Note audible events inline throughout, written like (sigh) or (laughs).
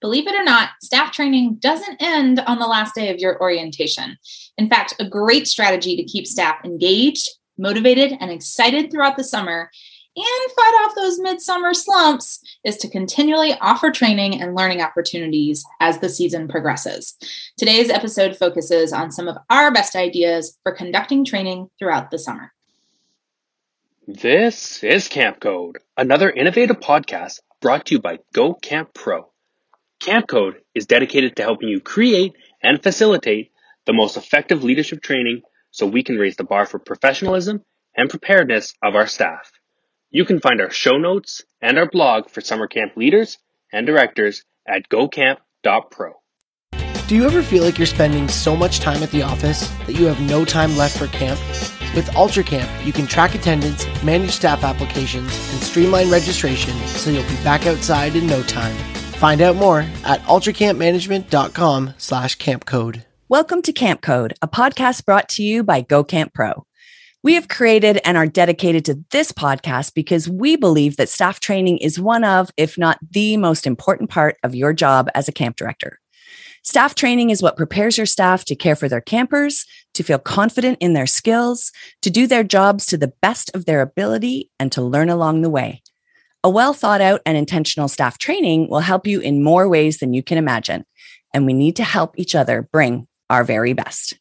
Believe it or not, staff training doesn't end on the last day of your orientation. In fact, a great strategy to keep staff engaged, motivated, and excited throughout the summer and fight off those midsummer slumps is to continually offer training and learning opportunities as the season progresses. Today's episode focuses on some of our best ideas for conducting training throughout the summer. This is Camp Code, another innovative podcast brought to you by Go Camp Pro. Camp Code is dedicated to helping you create and facilitate the most effective leadership training so we can raise the bar for professionalism and preparedness of our staff. You can find our show notes and our blog for summer camp leaders and directors at gocamp.pro. Do you ever feel like you're spending so much time at the office that you have no time left for camp? With UltraCamp, you can track attendance, manage staff applications, and streamline registration so you'll be back outside in no time. Find out more at ultracampmanagement.com slash campcode. Welcome to Camp Code, a podcast brought to you by GoCamp Pro. We have created and are dedicated to this podcast because we believe that staff training is one of, if not the most important part of your job as a camp director. Staff training is what prepares your staff to care for their campers, to feel confident in their skills, to do their jobs to the best of their ability, and to learn along the way. A well thought out and intentional staff training will help you in more ways than you can imagine. And we need to help each other bring our very best.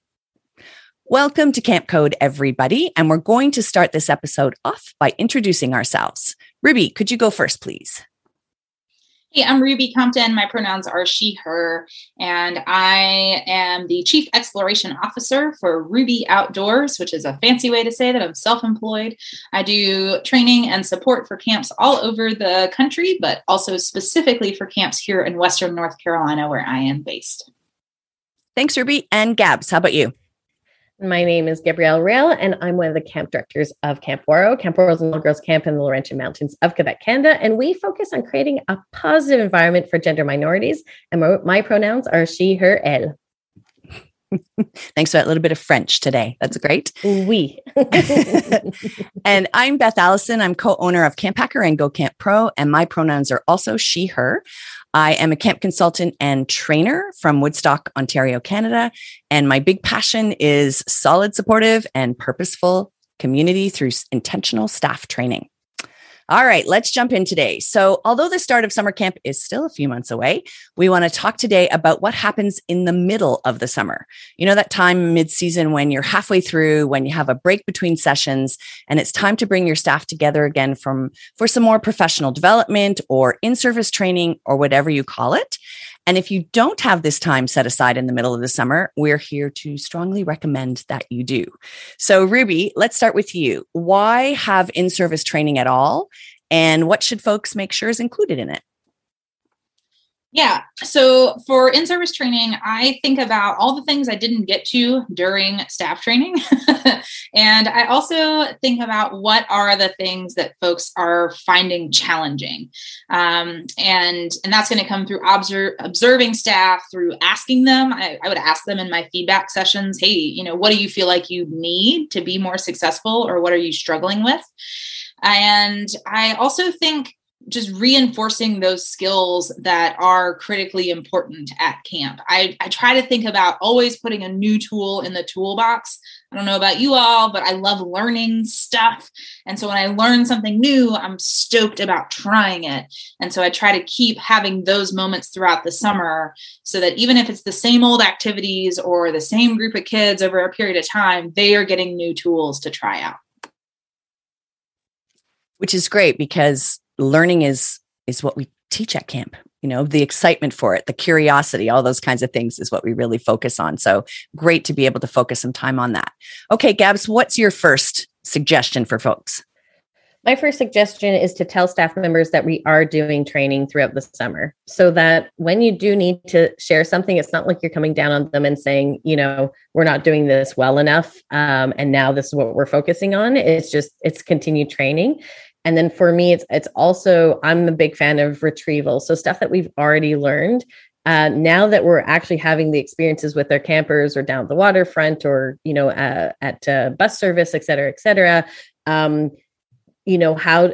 Welcome to Camp Code, everybody. And we're going to start this episode off by introducing ourselves. Ruby, could you go first, please? Hey, I'm Ruby Compton. My pronouns are she, her, and I am the Chief Exploration Officer for Ruby Outdoors, which is a fancy way to say that I'm self employed. I do training and support for camps all over the country, but also specifically for camps here in Western North Carolina, where I am based. Thanks, Ruby. And Gabs, how about you? My name is Gabrielle Rail, and I'm one of the camp directors of Camp Ouareau. Camp Ouareau is a little girls camp in the Laurentian Mountains of Quebec, Canada, and we focus on creating a positive environment for gender minorities. And my, my pronouns are she, her, elle. (laughs) Thanks for that little bit of French today. That's great. Oui. (laughs) and I'm Beth Allison. I'm co-owner of Camp Hacker and Go Camp Pro, and my pronouns are also she, her. I am a camp consultant and trainer from Woodstock, Ontario, Canada. And my big passion is solid, supportive, and purposeful community through intentional staff training. All right, let's jump in today. So, although the start of summer camp is still a few months away, we want to talk today about what happens in the middle of the summer. You know, that time mid season when you're halfway through, when you have a break between sessions, and it's time to bring your staff together again from for some more professional development or in service training or whatever you call it. And if you don't have this time set aside in the middle of the summer, we're here to strongly recommend that you do. So, Ruby, let's start with you. Why have in service training at all? And what should folks make sure is included in it? Yeah. So for in service training, I think about all the things I didn't get to during staff training. (laughs) and I also think about what are the things that folks are finding challenging. Um, and, and that's going to come through observing staff, through asking them. I, I would ask them in my feedback sessions hey, you know, what do you feel like you need to be more successful, or what are you struggling with? And I also think just reinforcing those skills that are critically important at camp. I, I try to think about always putting a new tool in the toolbox. I don't know about you all, but I love learning stuff. And so when I learn something new, I'm stoked about trying it. And so I try to keep having those moments throughout the summer so that even if it's the same old activities or the same group of kids over a period of time, they are getting new tools to try out. Which is great because learning is is what we teach at camp you know the excitement for it the curiosity all those kinds of things is what we really focus on so great to be able to focus some time on that okay gabs what's your first suggestion for folks my first suggestion is to tell staff members that we are doing training throughout the summer so that when you do need to share something, it's not like you're coming down on them and saying, you know, we're not doing this well enough. Um, and now this is what we're focusing on. It's just, it's continued training. And then for me, it's it's also I'm a big fan of retrieval. So stuff that we've already learned. Uh, now that we're actually having the experiences with our campers or down the waterfront or you know uh, at uh, bus service, et cetera, et cetera, um, you know how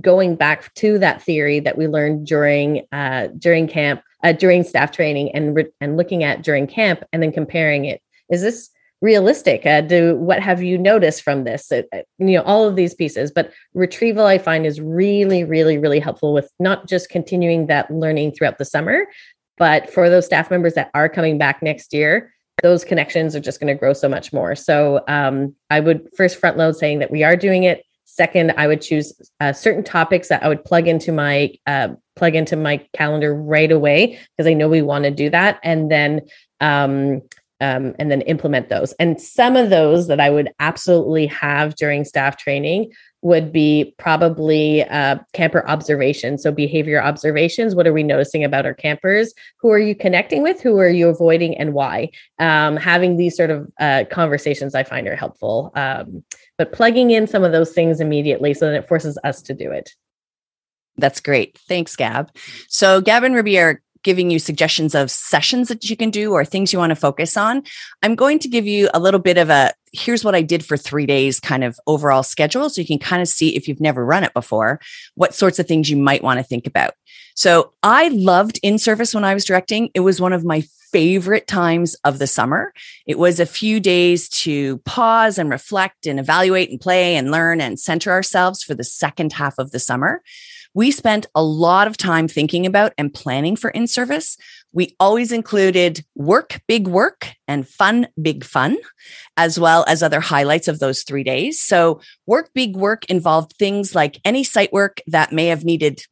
going back to that theory that we learned during uh, during camp uh, during staff training and re- and looking at during camp and then comparing it is this realistic uh, do what have you noticed from this? Uh, you know all of these pieces but retrieval i find is really really really helpful with not just continuing that learning throughout the summer but for those staff members that are coming back next year those connections are just going to grow so much more. So um, i would first front load saying that we are doing it. Second, I would choose uh, certain topics that I would plug into my uh, plug into my calendar right away because I know we want to do that, and then um, um, and then implement those. And some of those that I would absolutely have during staff training would be probably uh, camper observations. So, behavior observations. What are we noticing about our campers? Who are you connecting with? Who are you avoiding and why? Um, having these sort of uh, conversations I find are helpful. Um, but plugging in some of those things immediately so that it forces us to do it. That's great. Thanks, Gab. So, Ruby are giving you suggestions of sessions that you can do or things you want to focus on. I'm going to give you a little bit of a here's what I did for three days kind of overall schedule. So you can kind of see if you've never run it before, what sorts of things you might want to think about. So I loved in service when I was directing. It was one of my favorite times of the summer. It was a few days to pause and reflect and evaluate and play and learn and center ourselves for the second half of the summer. We spent a lot of time thinking about and planning for in service. We always included work, big work, and fun, big fun, as well as other highlights of those three days. So, work, big work involved things like any site work that may have needed,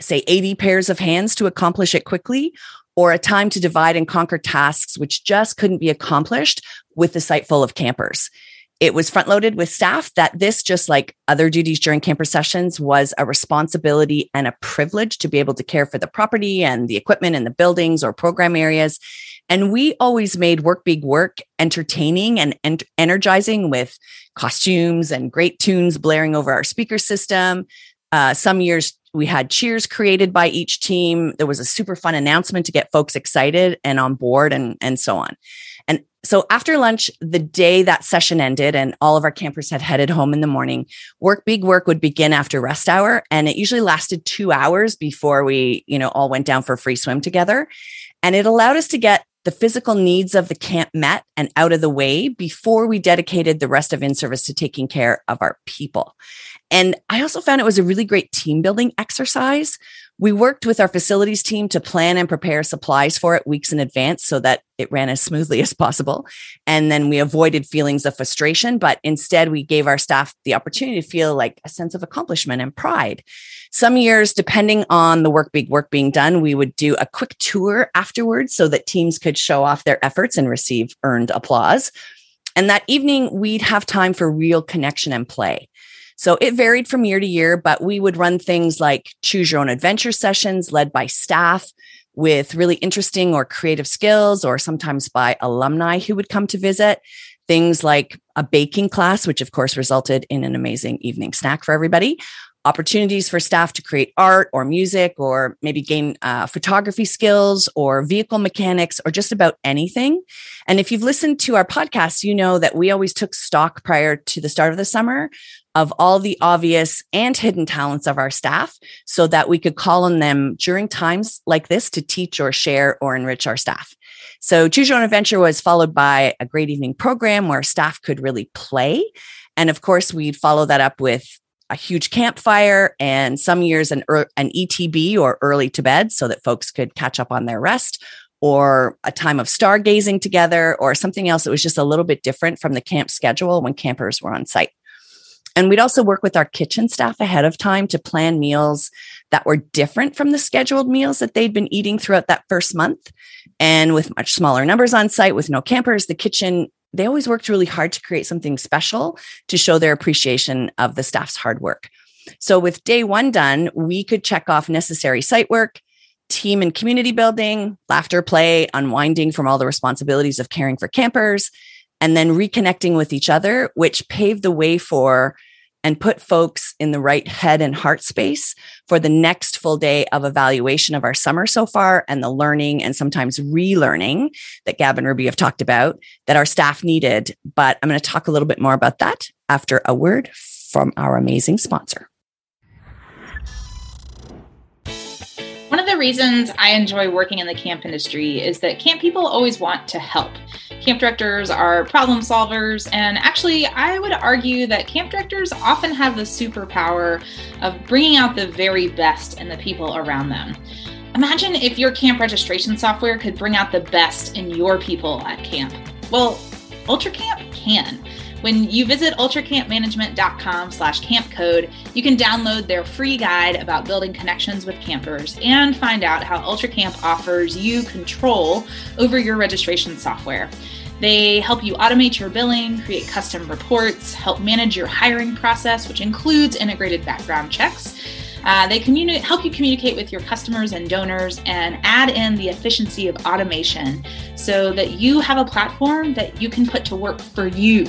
say, 80 pairs of hands to accomplish it quickly, or a time to divide and conquer tasks which just couldn't be accomplished with the site full of campers. It was front loaded with staff that this, just like other duties during camper sessions, was a responsibility and a privilege to be able to care for the property and the equipment and the buildings or program areas. And we always made work big work entertaining and en- energizing with costumes and great tunes blaring over our speaker system. Uh, some years we had cheers created by each team. There was a super fun announcement to get folks excited and on board and, and so on. And so after lunch, the day that session ended and all of our campers had headed home in the morning, work big work would begin after rest hour. And it usually lasted two hours before we, you know, all went down for a free swim together. And it allowed us to get the physical needs of the camp met and out of the way before we dedicated the rest of in service to taking care of our people. And I also found it was a really great team building exercise. We worked with our facilities team to plan and prepare supplies for it weeks in advance so that it ran as smoothly as possible. And then we avoided feelings of frustration, but instead we gave our staff the opportunity to feel like a sense of accomplishment and pride. Some years, depending on the work big work being done, we would do a quick tour afterwards so that teams could show off their efforts and receive earned applause. And that evening, we'd have time for real connection and play. So it varied from year to year, but we would run things like choose your own adventure sessions led by staff with really interesting or creative skills, or sometimes by alumni who would come to visit. Things like a baking class, which of course resulted in an amazing evening snack for everybody, opportunities for staff to create art or music or maybe gain uh, photography skills or vehicle mechanics or just about anything. And if you've listened to our podcast, you know that we always took stock prior to the start of the summer of all the obvious and hidden talents of our staff so that we could call on them during times like this to teach or share or enrich our staff. So Choose Your Own Adventure was followed by a great evening program where staff could really play. And of course, we'd follow that up with a huge campfire and some years an, an ETB or early to bed so that folks could catch up on their rest or a time of stargazing together or something else that was just a little bit different from the camp schedule when campers were on site. And we'd also work with our kitchen staff ahead of time to plan meals that were different from the scheduled meals that they'd been eating throughout that first month. And with much smaller numbers on site with no campers, the kitchen they always worked really hard to create something special to show their appreciation of the staff's hard work. So, with day one done, we could check off necessary site work, team and community building, laughter, play, unwinding from all the responsibilities of caring for campers, and then reconnecting with each other, which paved the way for and put folks in the right head and heart space for the next full day of evaluation of our summer so far and the learning and sometimes relearning that Gab and Ruby have talked about that our staff needed. But I'm going to talk a little bit more about that after a word from our amazing sponsor. Reasons I enjoy working in the camp industry is that camp people always want to help. Camp directors are problem solvers, and actually, I would argue that camp directors often have the superpower of bringing out the very best in the people around them. Imagine if your camp registration software could bring out the best in your people at camp. Well, UltraCamp can. When you visit ultracampmanagement.com slash campcode, you can download their free guide about building connections with campers and find out how UltraCamp offers you control over your registration software. They help you automate your billing, create custom reports, help manage your hiring process, which includes integrated background checks. Uh, they communi- help you communicate with your customers and donors and add in the efficiency of automation so that you have a platform that you can put to work for you.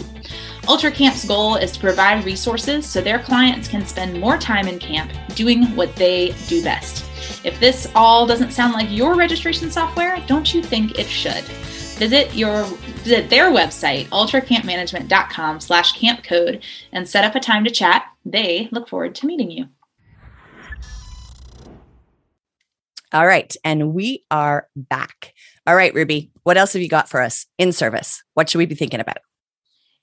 UltraCamp's goal is to provide resources so their clients can spend more time in camp doing what they do best. If this all doesn't sound like your registration software, don't you think it should? Visit your visit their website, ultracampmanagement.com slash campcode, and set up a time to chat. They look forward to meeting you. All right. And we are back. All right, Ruby, what else have you got for us in service? What should we be thinking about?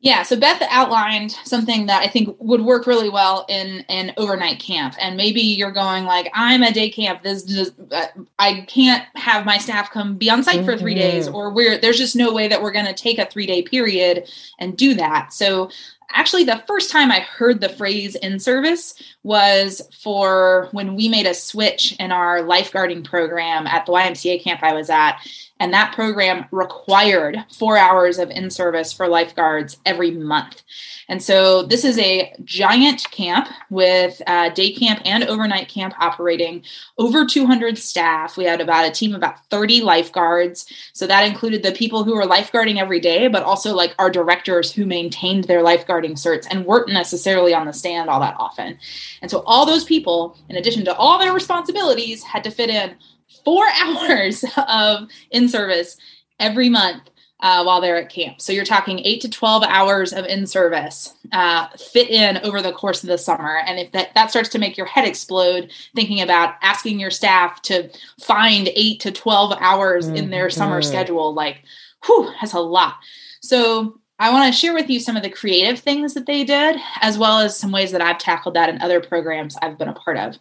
Yeah, so Beth outlined something that I think would work really well in an overnight camp, and maybe you're going like, "I'm a day camp. This just uh, I can't have my staff come be on site mm-hmm. for three days, mm-hmm. or we're there's just no way that we're going to take a three day period and do that." So actually the first time i heard the phrase in service was for when we made a switch in our lifeguarding program at the ymca camp i was at and that program required four hours of in service for lifeguards every month and so this is a giant camp with uh, day camp and overnight camp operating over 200 staff. We had about a team of about 30 lifeguards. So that included the people who were lifeguarding every day, but also like our directors who maintained their lifeguarding certs and weren't necessarily on the stand all that often. And so all those people, in addition to all their responsibilities, had to fit in four (laughs) hours of in service every month uh, while they're at camp. So you're talking eight to 12 hours of in service uh, fit in over the course of the summer. And if that, that starts to make your head explode, thinking about asking your staff to find eight to 12 hours mm-hmm. in their summer mm-hmm. schedule, like, whew, that's a lot. So I want to share with you some of the creative things that they did, as well as some ways that I've tackled that in other programs I've been a part of.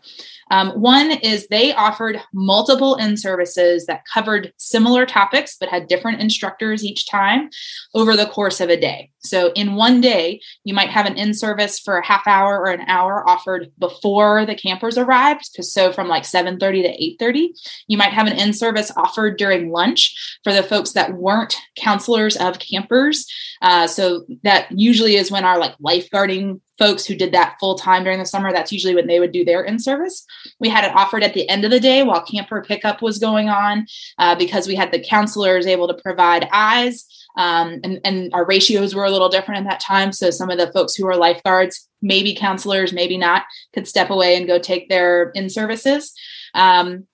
Um, one is they offered multiple in services that covered similar topics but had different instructors each time over the course of a day. So in one day, you might have an in service for a half hour or an hour offered before the campers arrived. So from like 7:30 to 8:30, you might have an in service offered during lunch for the folks that weren't counselors of campers. Uh, so that usually is when our like lifeguarding folks who did that full time during the summer, that's usually when they would do their in service. We had it offered at the end of the day while camper pickup was going on uh, because we had the counselors able to provide eyes. Um, and, and our ratios were a little different at that time. So some of the folks who were lifeguards, maybe counselors, maybe not, could step away and go take their in services. Um,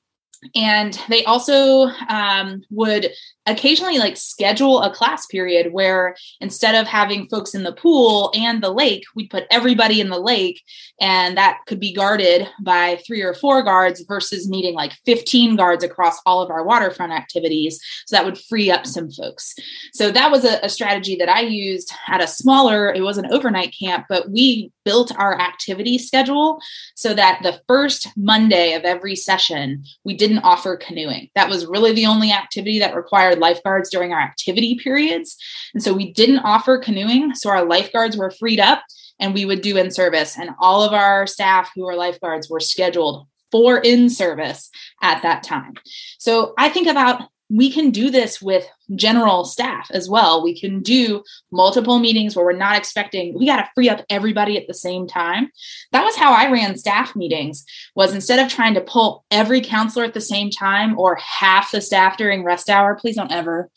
and they also um, would occasionally like schedule a class period where instead of having folks in the pool and the lake we'd put everybody in the lake and that could be guarded by three or four guards versus needing like 15 guards across all of our waterfront activities. So that would free up some folks. So that was a, a strategy that i used at a smaller it was an overnight camp but we built our activity schedule so that the first monday of every session we didn't offer canoeing. That was really the only activity that required lifeguards during our activity periods. And so we didn't offer canoeing. So our lifeguards were freed up and we would do in service. And all of our staff who were lifeguards were scheduled for in service at that time. So I think about we can do this with general staff as well. We can do multiple meetings where we're not expecting we got to free up everybody at the same time. That was how I ran staff meetings was instead of trying to pull every counselor at the same time or half the staff during rest hour, please don't ever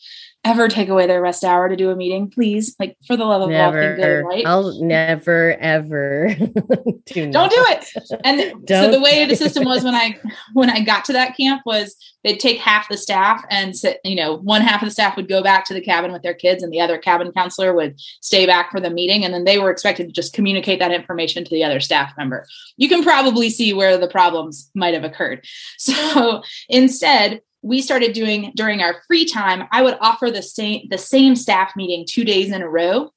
ever take away their rest hour to do a meeting, please. Like for the love of never, all things good, right? I'll never ever (laughs) do Don't do it. And so the way the system was when I when I got to that camp was they'd take half the staff and sit, you know, one half of the staff would go back to the cabin with their kids and the other cabin counselor would stay back for the meeting and then they were expected to just communicate that information to the other staff member. You can probably see where the problems might have occurred. (laughs) So instead, we started doing during our free time i would offer the same the same staff meeting two days in a row.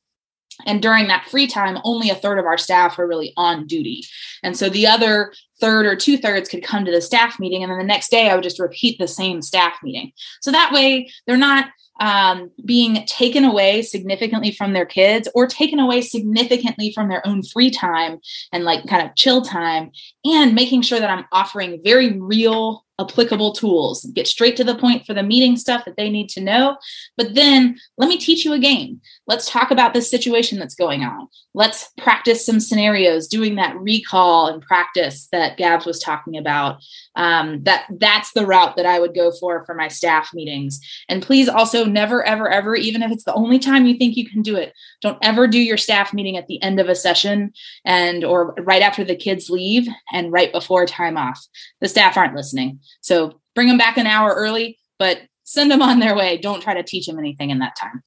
And during that free time only a third of our staff were really on duty. And so the other third or two thirds could come to the staff meeting and then the next day i would just repeat the same staff meeting. So that way they're not um, being taken away significantly from their kids or taken away significantly from their own free time and like kind of chill time and making sure that i'm offering very real applicable tools. Get straight to the point for the meeting stuff that they need to know. But then let me teach you a game. Let's talk about this situation that's going on. Let's practice some scenarios, doing that recall and practice that Gabs was talking about. Um, that that's the route that I would go for for my staff meetings. And please also never, ever, ever, even if it's the only time you think you can do it, don't ever do your staff meeting at the end of a session and or right after the kids leave and right before time off. The staff aren't listening. So bring them back an hour early, but send them on their way. Don't try to teach them anything in that time.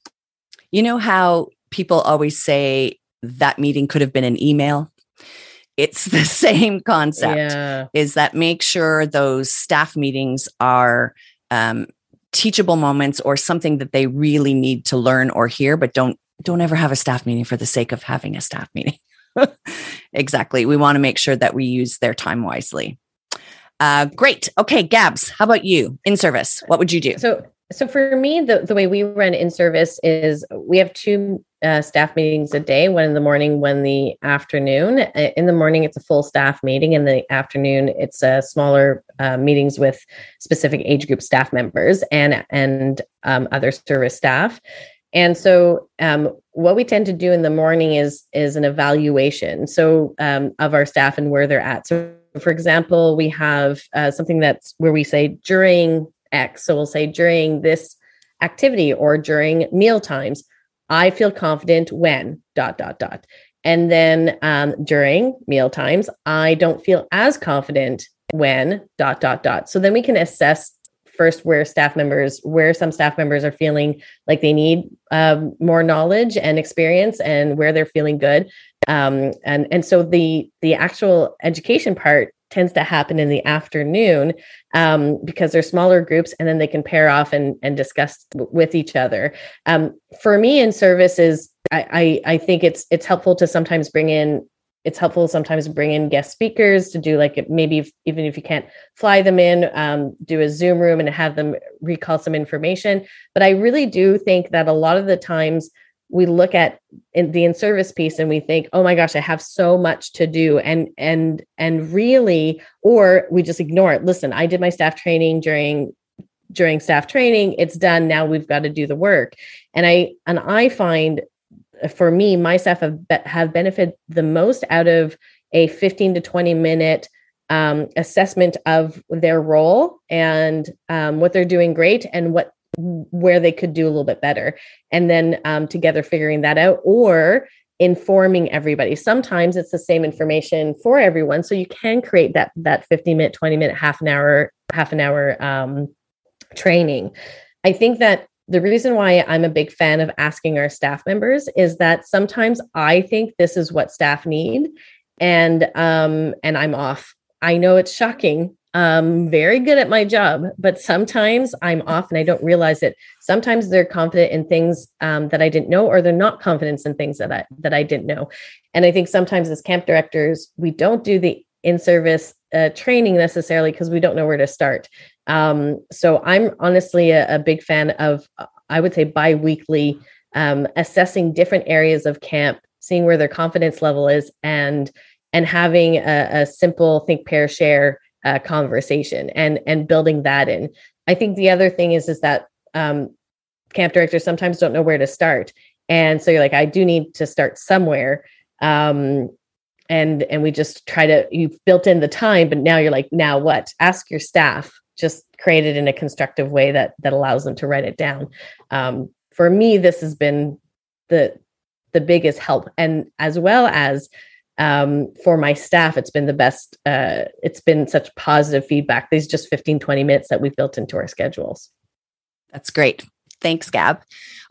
You know how people always say that meeting could have been an email? It's (laughs) the same concept. Yeah. Is that make sure those staff meetings are um, teachable moments or something that they really need to learn or hear, but don't don't ever have a staff meeting for the sake of having a staff meeting. (laughs) exactly. We want to make sure that we use their time wisely. Uh, great. Okay, Gabs, how about you in service? What would you do? So, so for me, the, the way we run in service is we have two uh, staff meetings a day, one in the morning, one in the afternoon. Uh, in the morning, it's a full staff meeting. In the afternoon, it's uh, smaller uh, meetings with specific age group staff members and and um, other service staff. And so, um, what we tend to do in the morning is is an evaluation so um, of our staff and where they're at. So for example, we have uh, something that's where we say during X. So we'll say during this activity or during meal times, I feel confident when dot dot dot. And then um, during meal times, I don't feel as confident when dot dot dot. So then we can assess first where staff members where some staff members are feeling like they need um, more knowledge and experience and where they're feeling good. Um, and and so the the actual education part tends to happen in the afternoon um, because they're smaller groups and then they can pair off and, and discuss with each other. Um, for me in services I, I, I think it's it's helpful to sometimes bring in it's helpful sometimes to bring in guest speakers to do like maybe if, even if you can't fly them in um, do a zoom room and have them recall some information. But i really do think that a lot of the times we look at in the in-service piece and we think oh my gosh i have so much to do and and and really or we just ignore it. Listen i did my staff training during during staff training. It's done. Now we've got to do the work. And i and i find for me my staff have have benefited the most out of a 15 to 20 minute um, assessment of their role and um, what they're doing great and what where they could do a little bit better. And then um, together figuring that out or informing everybody. Sometimes it's the same information for everyone so you can create that that 50 minute 20 minute half an hour half an hour um, training. I think that the reason why i'm a big fan of asking our staff members is that sometimes i think this is what staff need and um and i'm off i know it's shocking um, very good at my job, but sometimes I'm off and I don't realize it. Sometimes they're confident in things um, that I didn't know, or they're not confident in things that I that I didn't know. And I think sometimes as camp directors, we don't do the in-service uh, training necessarily because we don't know where to start. Um, so I'm honestly a, a, big fan of, I would say, biweekly um, assessing different areas of camp, seeing where their confidence level is, and and having a, a simple think, pair, share uh, conversation and and building that in. I think the other thing is is that um, camp directors sometimes don't know where to start, and so you're like, I do need to start somewhere. Um, and and we just try to you've built in the time, but now you're like, now what? Ask your staff. Just created in a constructive way that that allows them to write it down. Um, for me, this has been the the biggest help, and as well as um, for my staff, it's been the best. Uh, it's been such positive feedback. These just 15, 20 minutes that we've built into our schedules. That's great. Thanks, Gab.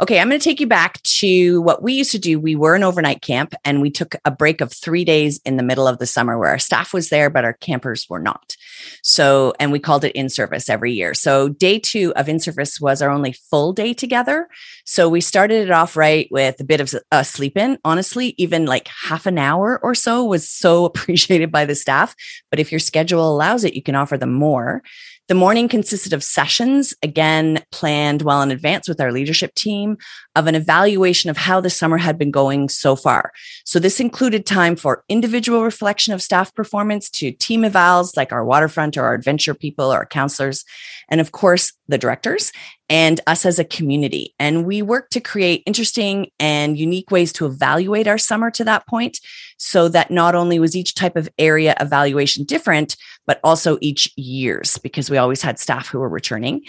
Okay, I'm going to take you back to what we used to do. We were an overnight camp and we took a break of three days in the middle of the summer where our staff was there, but our campers were not. So, and we called it in service every year. So, day two of in service was our only full day together. So, we started it off right with a bit of a sleep in. Honestly, even like half an hour or so was so (laughs) appreciated by the staff. But if your schedule allows it, you can offer them more. The morning consisted of sessions, again, planned well in advance with our leadership team, of an evaluation of how the summer had been going so far. So this included time for individual reflection of staff performance to team evals like our waterfront or our adventure people or counselors, and of course, the directors and us as a community. And we worked to create interesting and unique ways to evaluate our summer to that point so that not only was each type of area evaluation different, but also each year's because we always had staff who were returning.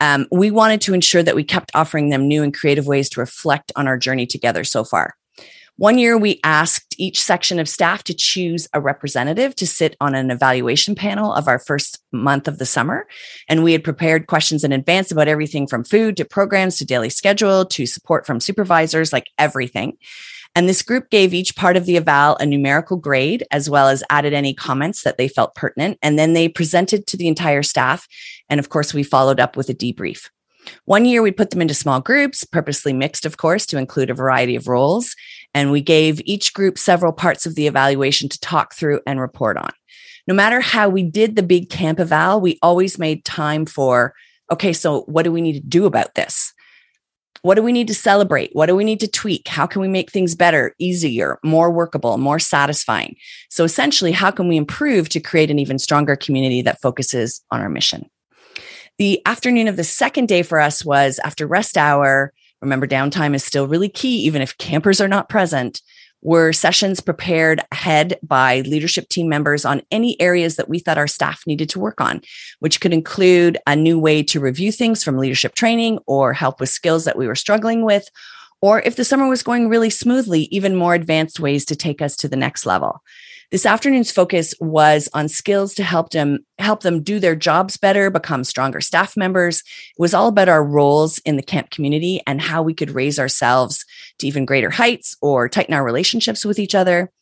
Um, we wanted to ensure that we kept offering them new and creative ways to reflect on our journey together so far. One year, we asked each section of staff to choose a representative to sit on an evaluation panel of our first month of the summer. And we had prepared questions in advance about everything from food to programs to daily schedule to support from supervisors, like everything. And this group gave each part of the eval a numerical grade, as well as added any comments that they felt pertinent. And then they presented to the entire staff. And of course, we followed up with a debrief. One year, we put them into small groups, purposely mixed, of course, to include a variety of roles. And we gave each group several parts of the evaluation to talk through and report on. No matter how we did the big camp eval, we always made time for, okay, so what do we need to do about this? What do we need to celebrate? What do we need to tweak? How can we make things better, easier, more workable, more satisfying? So essentially, how can we improve to create an even stronger community that focuses on our mission? The afternoon of the second day for us was after rest hour. Remember, downtime is still really key, even if campers are not present were sessions prepared ahead by leadership team members on any areas that we thought our staff needed to work on, which could include a new way to review things from leadership training or help with skills that we were struggling with. Or if the summer was going really smoothly, even more advanced ways to take us to the next level. This afternoon's focus was on skills to help them help them do their jobs better, become stronger staff members. It was all about our roles in the camp community and how we could raise ourselves to even greater heights or tighten our relationships with each other.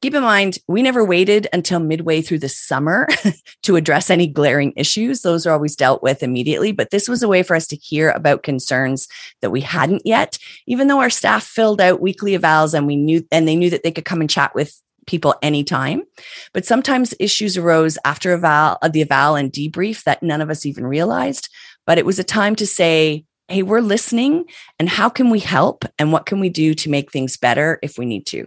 Keep in mind, we never waited until midway through the summer (laughs) to address any glaring issues. Those are always dealt with immediately, but this was a way for us to hear about concerns that we hadn't yet, even though our staff filled out weekly evals and we knew, and they knew that they could come and chat with people anytime. But sometimes issues arose after eval, uh, the eval and debrief that none of us even realized. But it was a time to say, hey, we're listening. And how can we help? And what can we do to make things better if we need to?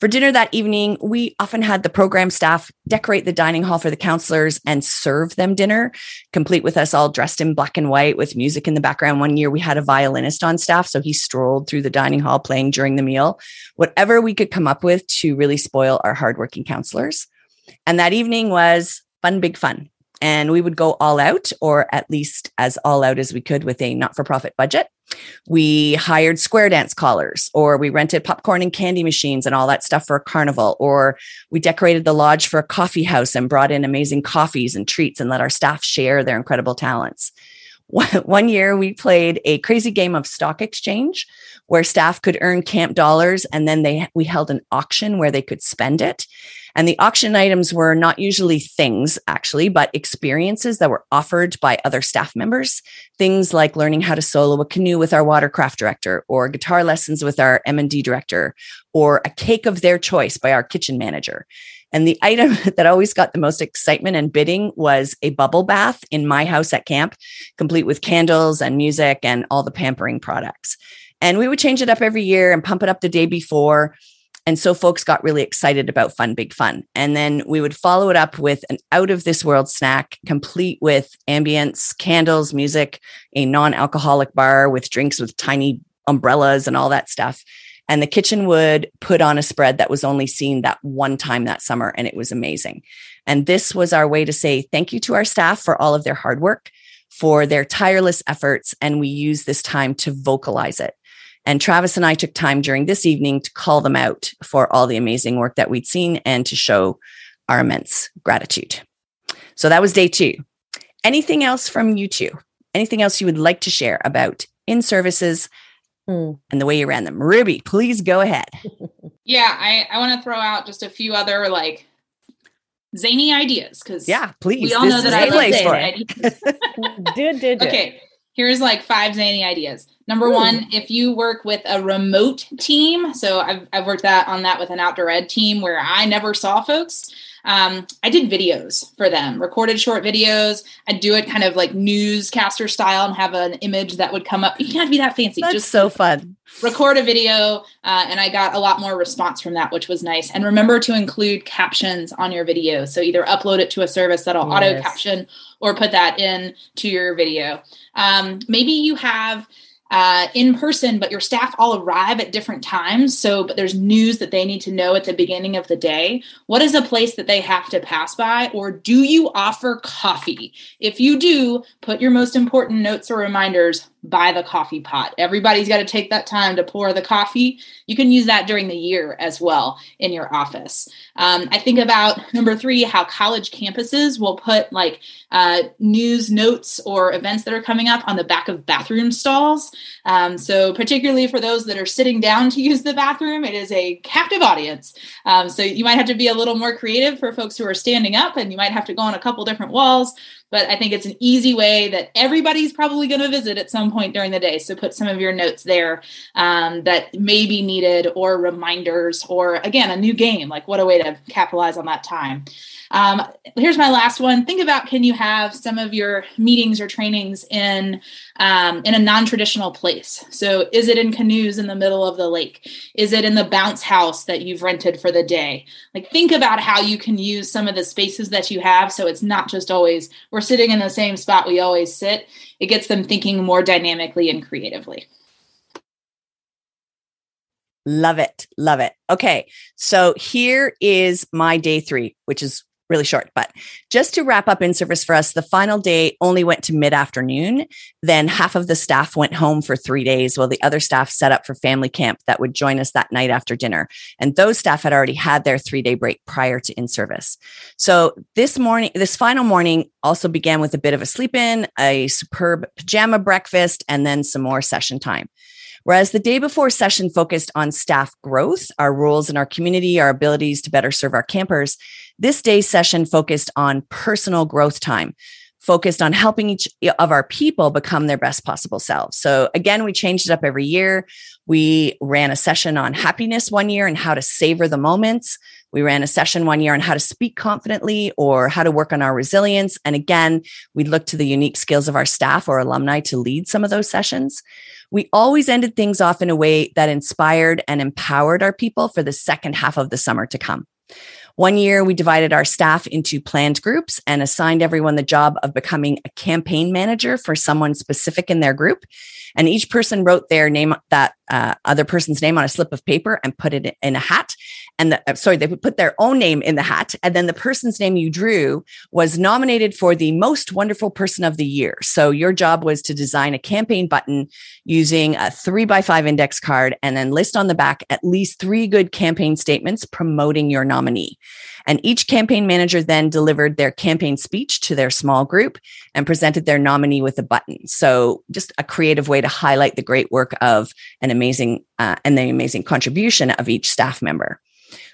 For dinner that evening, we often had the program staff decorate the dining hall for the counselors and serve them dinner, complete with us all dressed in black and white with music in the background. One year we had a violinist on staff, so he strolled through the dining hall playing during the meal. Whatever we could come up with to really spoil our hardworking counselors. And that evening was fun, big fun. And we would go all out, or at least as all out as we could with a not for profit budget. We hired square dance callers, or we rented popcorn and candy machines and all that stuff for a carnival, or we decorated the lodge for a coffee house and brought in amazing coffees and treats and let our staff share their incredible talents. (laughs) One year we played a crazy game of stock exchange where staff could earn camp dollars and then they we held an auction where they could spend it. And the auction items were not usually things, actually, but experiences that were offered by other staff members. Things like learning how to solo a canoe with our watercraft director, or guitar lessons with our M&D director, or a cake of their choice by our kitchen manager. And the item (laughs) that always got the most excitement and bidding was a bubble bath in my house at camp, complete with candles and music and all the pampering products. And we would change it up every year and pump it up the day before. And so folks got really excited about Fun Big Fun. And then we would follow it up with an out of this world snack, complete with ambience, candles, music, a non alcoholic bar with drinks with tiny umbrellas and all that stuff. And the kitchen would put on a spread that was only seen that one time that summer. And it was amazing. And this was our way to say thank you to our staff for all of their hard work, for their tireless efforts. And we use this time to vocalize it. And Travis and I took time during this evening to call them out for all the amazing work that we'd seen and to show our immense gratitude. So that was day two. Anything else from you two? Anything else you would like to share about in services hmm. and the way you ran them? Ruby, please go ahead. (laughs) Yeah, I, I want to throw out just a few other like zany ideas because yeah, please. We all this know that I love zany ideas. do, do, do. Okay, here's like five zany ideas. Number Ooh. one, if you work with a remote team, so I've, I've worked that on that with an outdoor ed team where I never saw folks um, I did videos for them, recorded short videos. I'd do it kind of like newscaster style and have an image that would come up. You can't be that fancy. That's just so fun. Record a video, uh, and I got a lot more response from that, which was nice. And remember to include captions on your video. So either upload it to a service that'll yes. auto caption or put that in to your video. Um, maybe you have uh, in person, but your staff all arrive at different times. So, but there's news that they need to know at the beginning of the day. What is a place that they have to pass by? Or do you offer coffee? If you do, put your most important notes or reminders by the coffee pot. Everybody's got to take that time to pour the coffee. You can use that during the year as well in your office. Um, I think about number three, how college campuses will put like uh, news notes or events that are coming up on the back of bathroom stalls. Um, so, particularly for those that are sitting down to use the bathroom, it is a captive audience. Um, so, you might have to be a little more creative for folks who are standing up, and you might have to go on a couple different walls but I think it's an easy way that everybody's probably going to visit at some point during the day. So put some of your notes there um, that may be needed, or reminders, or again, a new game. Like, what a way to capitalize on that time. Um, here's my last one. Think about can you have some of your meetings or trainings in um, in a non-traditional place? So is it in canoes in the middle of the lake? Is it in the bounce house that you've rented for the day? Like think about how you can use some of the spaces that you have so it's not just always we're sitting in the same spot we always sit. It gets them thinking more dynamically and creatively. Love it. Love it. Okay. So here is my day three, which is really short. But just to wrap up in service for us, the final day only went to mid afternoon. Then half of the staff went home for three days while the other staff set up for family camp that would join us that night after dinner. And those staff had already had their three day break prior to in service. So this morning, this final morning also began with a bit of a sleep in, a superb pajama breakfast, and then some more session time. Whereas the day before session focused on staff growth, our roles in our community, our abilities to better serve our campers, this day's session focused on personal growth time, focused on helping each of our people become their best possible selves. So again, we changed it up every year. We ran a session on happiness one year and how to savor the moments. We ran a session one year on how to speak confidently or how to work on our resilience. And again, we looked to the unique skills of our staff or alumni to lead some of those sessions. We always ended things off in a way that inspired and empowered our people for the second half of the summer to come. One year, we divided our staff into planned groups and assigned everyone the job of becoming a campaign manager for someone specific in their group. And each person wrote their name, that uh, other person's name on a slip of paper and put it in a hat and the, uh, sorry, they would put their own name in the hat. And then the person's name you drew was nominated for the most wonderful person of the year. So your job was to design a campaign button using a three by five index card and then list on the back at least three good campaign statements promoting your nominee. And each campaign manager then delivered their campaign speech to their small group and presented their nominee with a button. So just a creative way to highlight the great work of an amazing uh, and the amazing contribution of each staff member.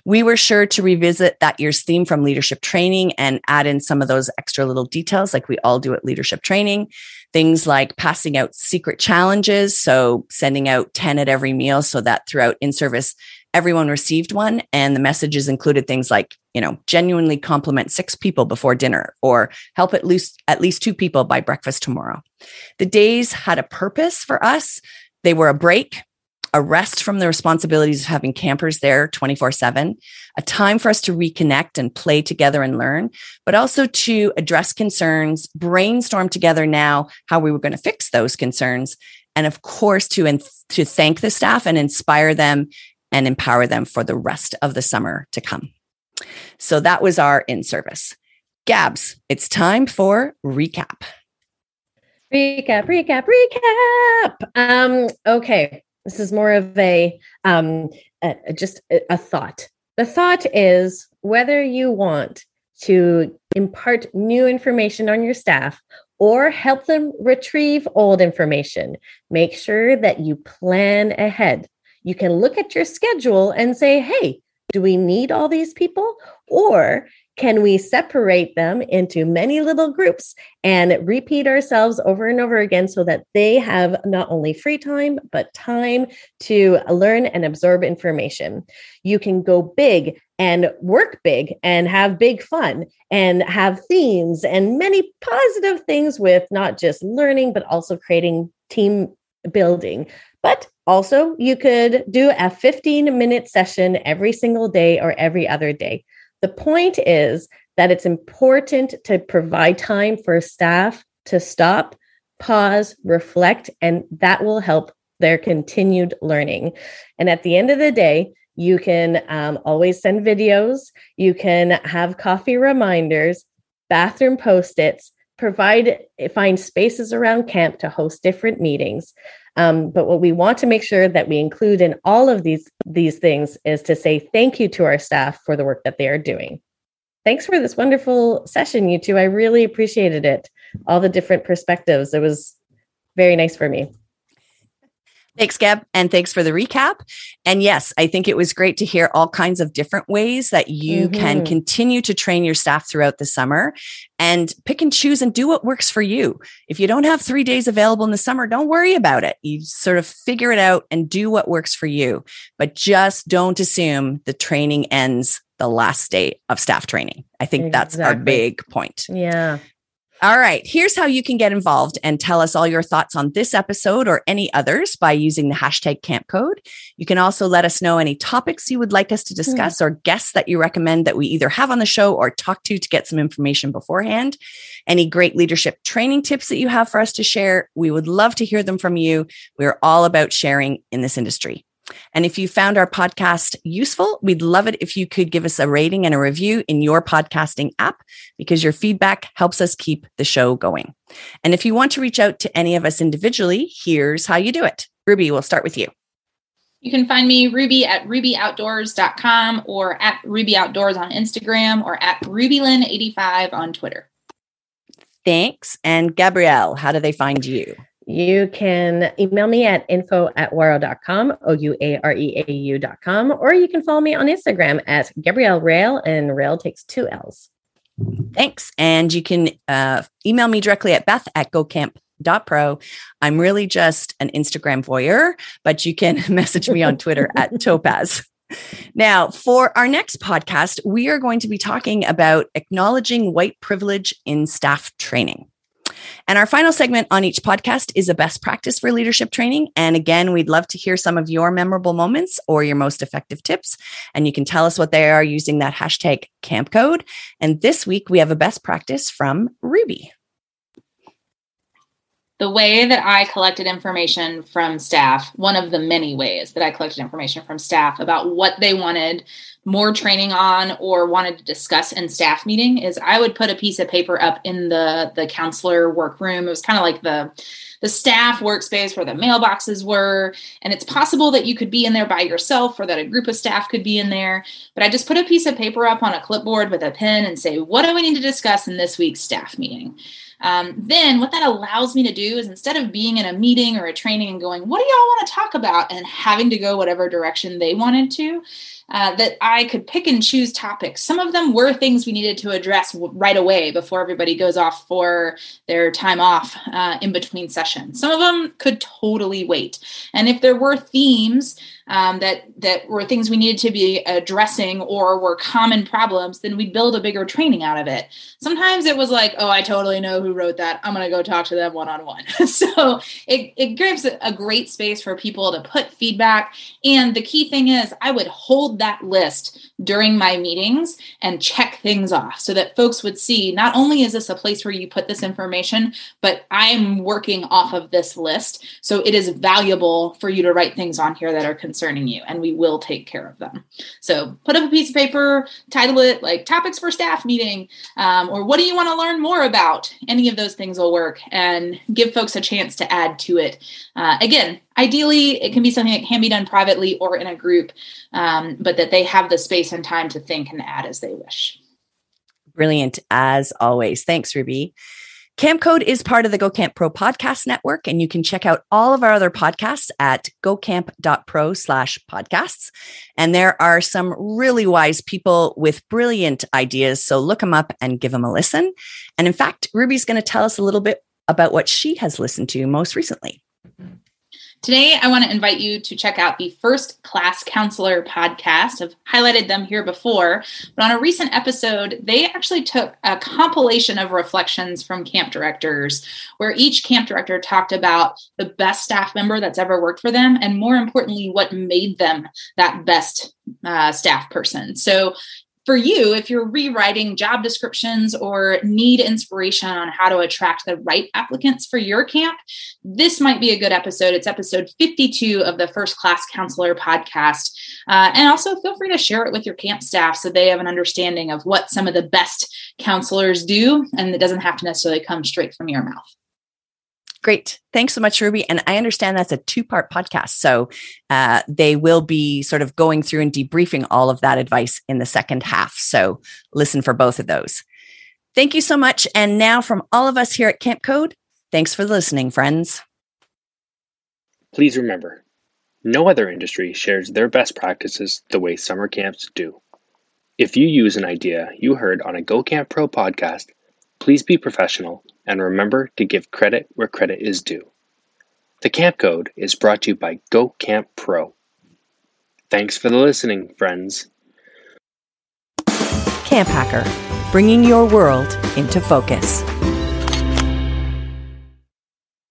We were sure to revisit that year's theme from leadership training and add in some of those extra little details like we all do at leadership training. Things like passing out secret challenges. So sending out 10 at every meal so that throughout in service, everyone received one. And the messages included things like, you know, genuinely compliment six people before dinner or help at least, at least two people by breakfast tomorrow. The days had a purpose for us. They were a break a rest from the responsibilities of having campers there 24 7, a time for us to reconnect and play together and learn, but also to address concerns, brainstorm together now how we were going to fix those concerns. And of course, to, in, to thank the staff and inspire them and empower them for the rest of the summer to come. So that was our in service. Gabs, it's time for recap. Recap, recap, recap. Um, okay, this is more of a um, a, just a, a thought. The thought is whether you want to impart new information on your staff or help them retrieve old information. Make sure that you plan ahead. You can look at your schedule and say, hey, do we need all these people? Or can we separate them into many little groups and repeat ourselves over and over again so that they have not only free time, but time to learn and absorb information? You can go big and work big and have big fun and have themes and many positive things with not just learning, but also creating team building. But also, you could do a 15 minute session every single day or every other day. The point is that it's important to provide time for staff to stop, pause, reflect, and that will help their continued learning. And at the end of the day, you can um, always send videos, you can have coffee reminders, bathroom post its, provide find spaces around camp to host different meetings um, but what we want to make sure that we include in all of these these things is to say thank you to our staff for the work that they are doing. Thanks for this wonderful session, you two. I really appreciated it. All the different perspectives. It was very nice for me. Thanks, Gab. And thanks for the recap. And yes, I think it was great to hear all kinds of different ways that you mm-hmm. can continue to train your staff throughout the summer and pick and choose and do what works for you. If you don't have three days available in the summer, don't worry about it. You sort of figure it out and do what works for you. But just don't assume the training ends the last day of staff training. I think exactly. that's our big point. Yeah. All right, here's how you can get involved and tell us all your thoughts on this episode or any others by using the hashtag camp code. You can also let us know any topics you would like us to hmm. discuss or guests that you recommend that we either have on the show or talk to to get some information beforehand. Any great leadership training tips that you have for us to share, we would love to hear them from you. We're all about sharing in this industry. And if you found our podcast useful, we'd love it if you could give us a rating and a review in your podcasting app because your feedback helps us keep the show going. And if you want to reach out to any of us individually, here's how you do it. Ruby, we'll start with you. You can find me Ruby at rubyoutdoors.com or at Ruby Outdoors on Instagram or at rubylin85 on Twitter. Thanks. And Gabrielle, how do they find you? You can email me at info at ouareau.com, O U A R E A U.com, or you can follow me on Instagram at Gabrielle Raill, and Raill takes two L's. Thanks. And you can uh, email me directly at beth at gocamp.pro. I'm really just an Instagram voyeur, but you can (laughs) message me on Twitter at (laughs) topaz. Now, for our next podcast, we are going to be talking about acknowledging white privilege in staff training. And our final segment on each podcast is a best practice for leadership training. And again, we'd love to hear some of your memorable moments or your most effective tips. And you can tell us what they are using that hashtag camp code. And this week we have a best practice from Ruby the way that I collected information from staff, one of the many ways that I collected information from staff about what they wanted more training on or wanted to discuss in staff meeting is I would put a piece of paper up in the the counselor workroom. It was kind of like the the staff workspace where the mailboxes were. And it's possible that you could be in there by yourself or that a group of staff could be in there. But I just put a piece of paper up on a clipboard with a pen and say, what do we need to discuss in this week's staff meeting? Um, then what that allows me to do is instead of being in a meeting or a training and going, what do y'all want to talk about? And having to go whatever direction they wanted to, uh, that I could pick and choose topics. Some of them were things we needed to address right away before everybody goes off for their time off uh, in between sessions. Some of them could totally wait. And if there were themes um, that that were things we needed to be addressing or were common problems, then we'd build a bigger training out of it. Sometimes it was like, oh, I totally know who wrote that. I'm going to go talk to them one on one. So it, it gives a great space for people to put feedback. And the key thing is, I would hold that list during my meetings and check things off so that folks would see not only is this a place where you put this information, but I'm working off of this list. So it is valuable for you to write things on here that are concerning you, and we will take care of them. So put up a piece of paper, title it like topics for staff meeting, um, or what do you want to learn more about? Any of those things will work and give folks a chance to add to it. Uh, again, ideally, it can be something that can be done privately or in a group, um, but that they have the space and time to think and add as they wish. Brilliant, as always. Thanks, Ruby. Camp Code is part of the Go Camp Pro podcast network, and you can check out all of our other podcasts at gocamp.pro slash podcasts. And there are some really wise people with brilliant ideas. So look them up and give them a listen. And in fact, Ruby's going to tell us a little bit about what she has listened to most recently. Today, I want to invite you to check out the First Class Counselor podcast. I've highlighted them here before, but on a recent episode, they actually took a compilation of reflections from camp directors where each camp director talked about the best staff member that's ever worked for them, and more importantly, what made them that best uh, staff person. So for you, if you're rewriting job descriptions or need inspiration on how to attract the right applicants for your camp, this might be a good episode. It's episode 52 of the First Class Counselor podcast. Uh, and also feel free to share it with your camp staff so they have an understanding of what some of the best counselors do. And it doesn't have to necessarily come straight from your mouth. Great. Thanks so much, Ruby. And I understand that's a two part podcast. So uh, they will be sort of going through and debriefing all of that advice in the second half. So listen for both of those. Thank you so much. And now, from all of us here at Camp Code, thanks for listening, friends. Please remember no other industry shares their best practices the way summer camps do. If you use an idea you heard on a Go Camp Pro podcast, please be professional and remember to give credit where credit is due. The Camp Code is brought to you by Go Camp Pro. Thanks for the listening, friends. Camp Hacker, bringing your world into focus.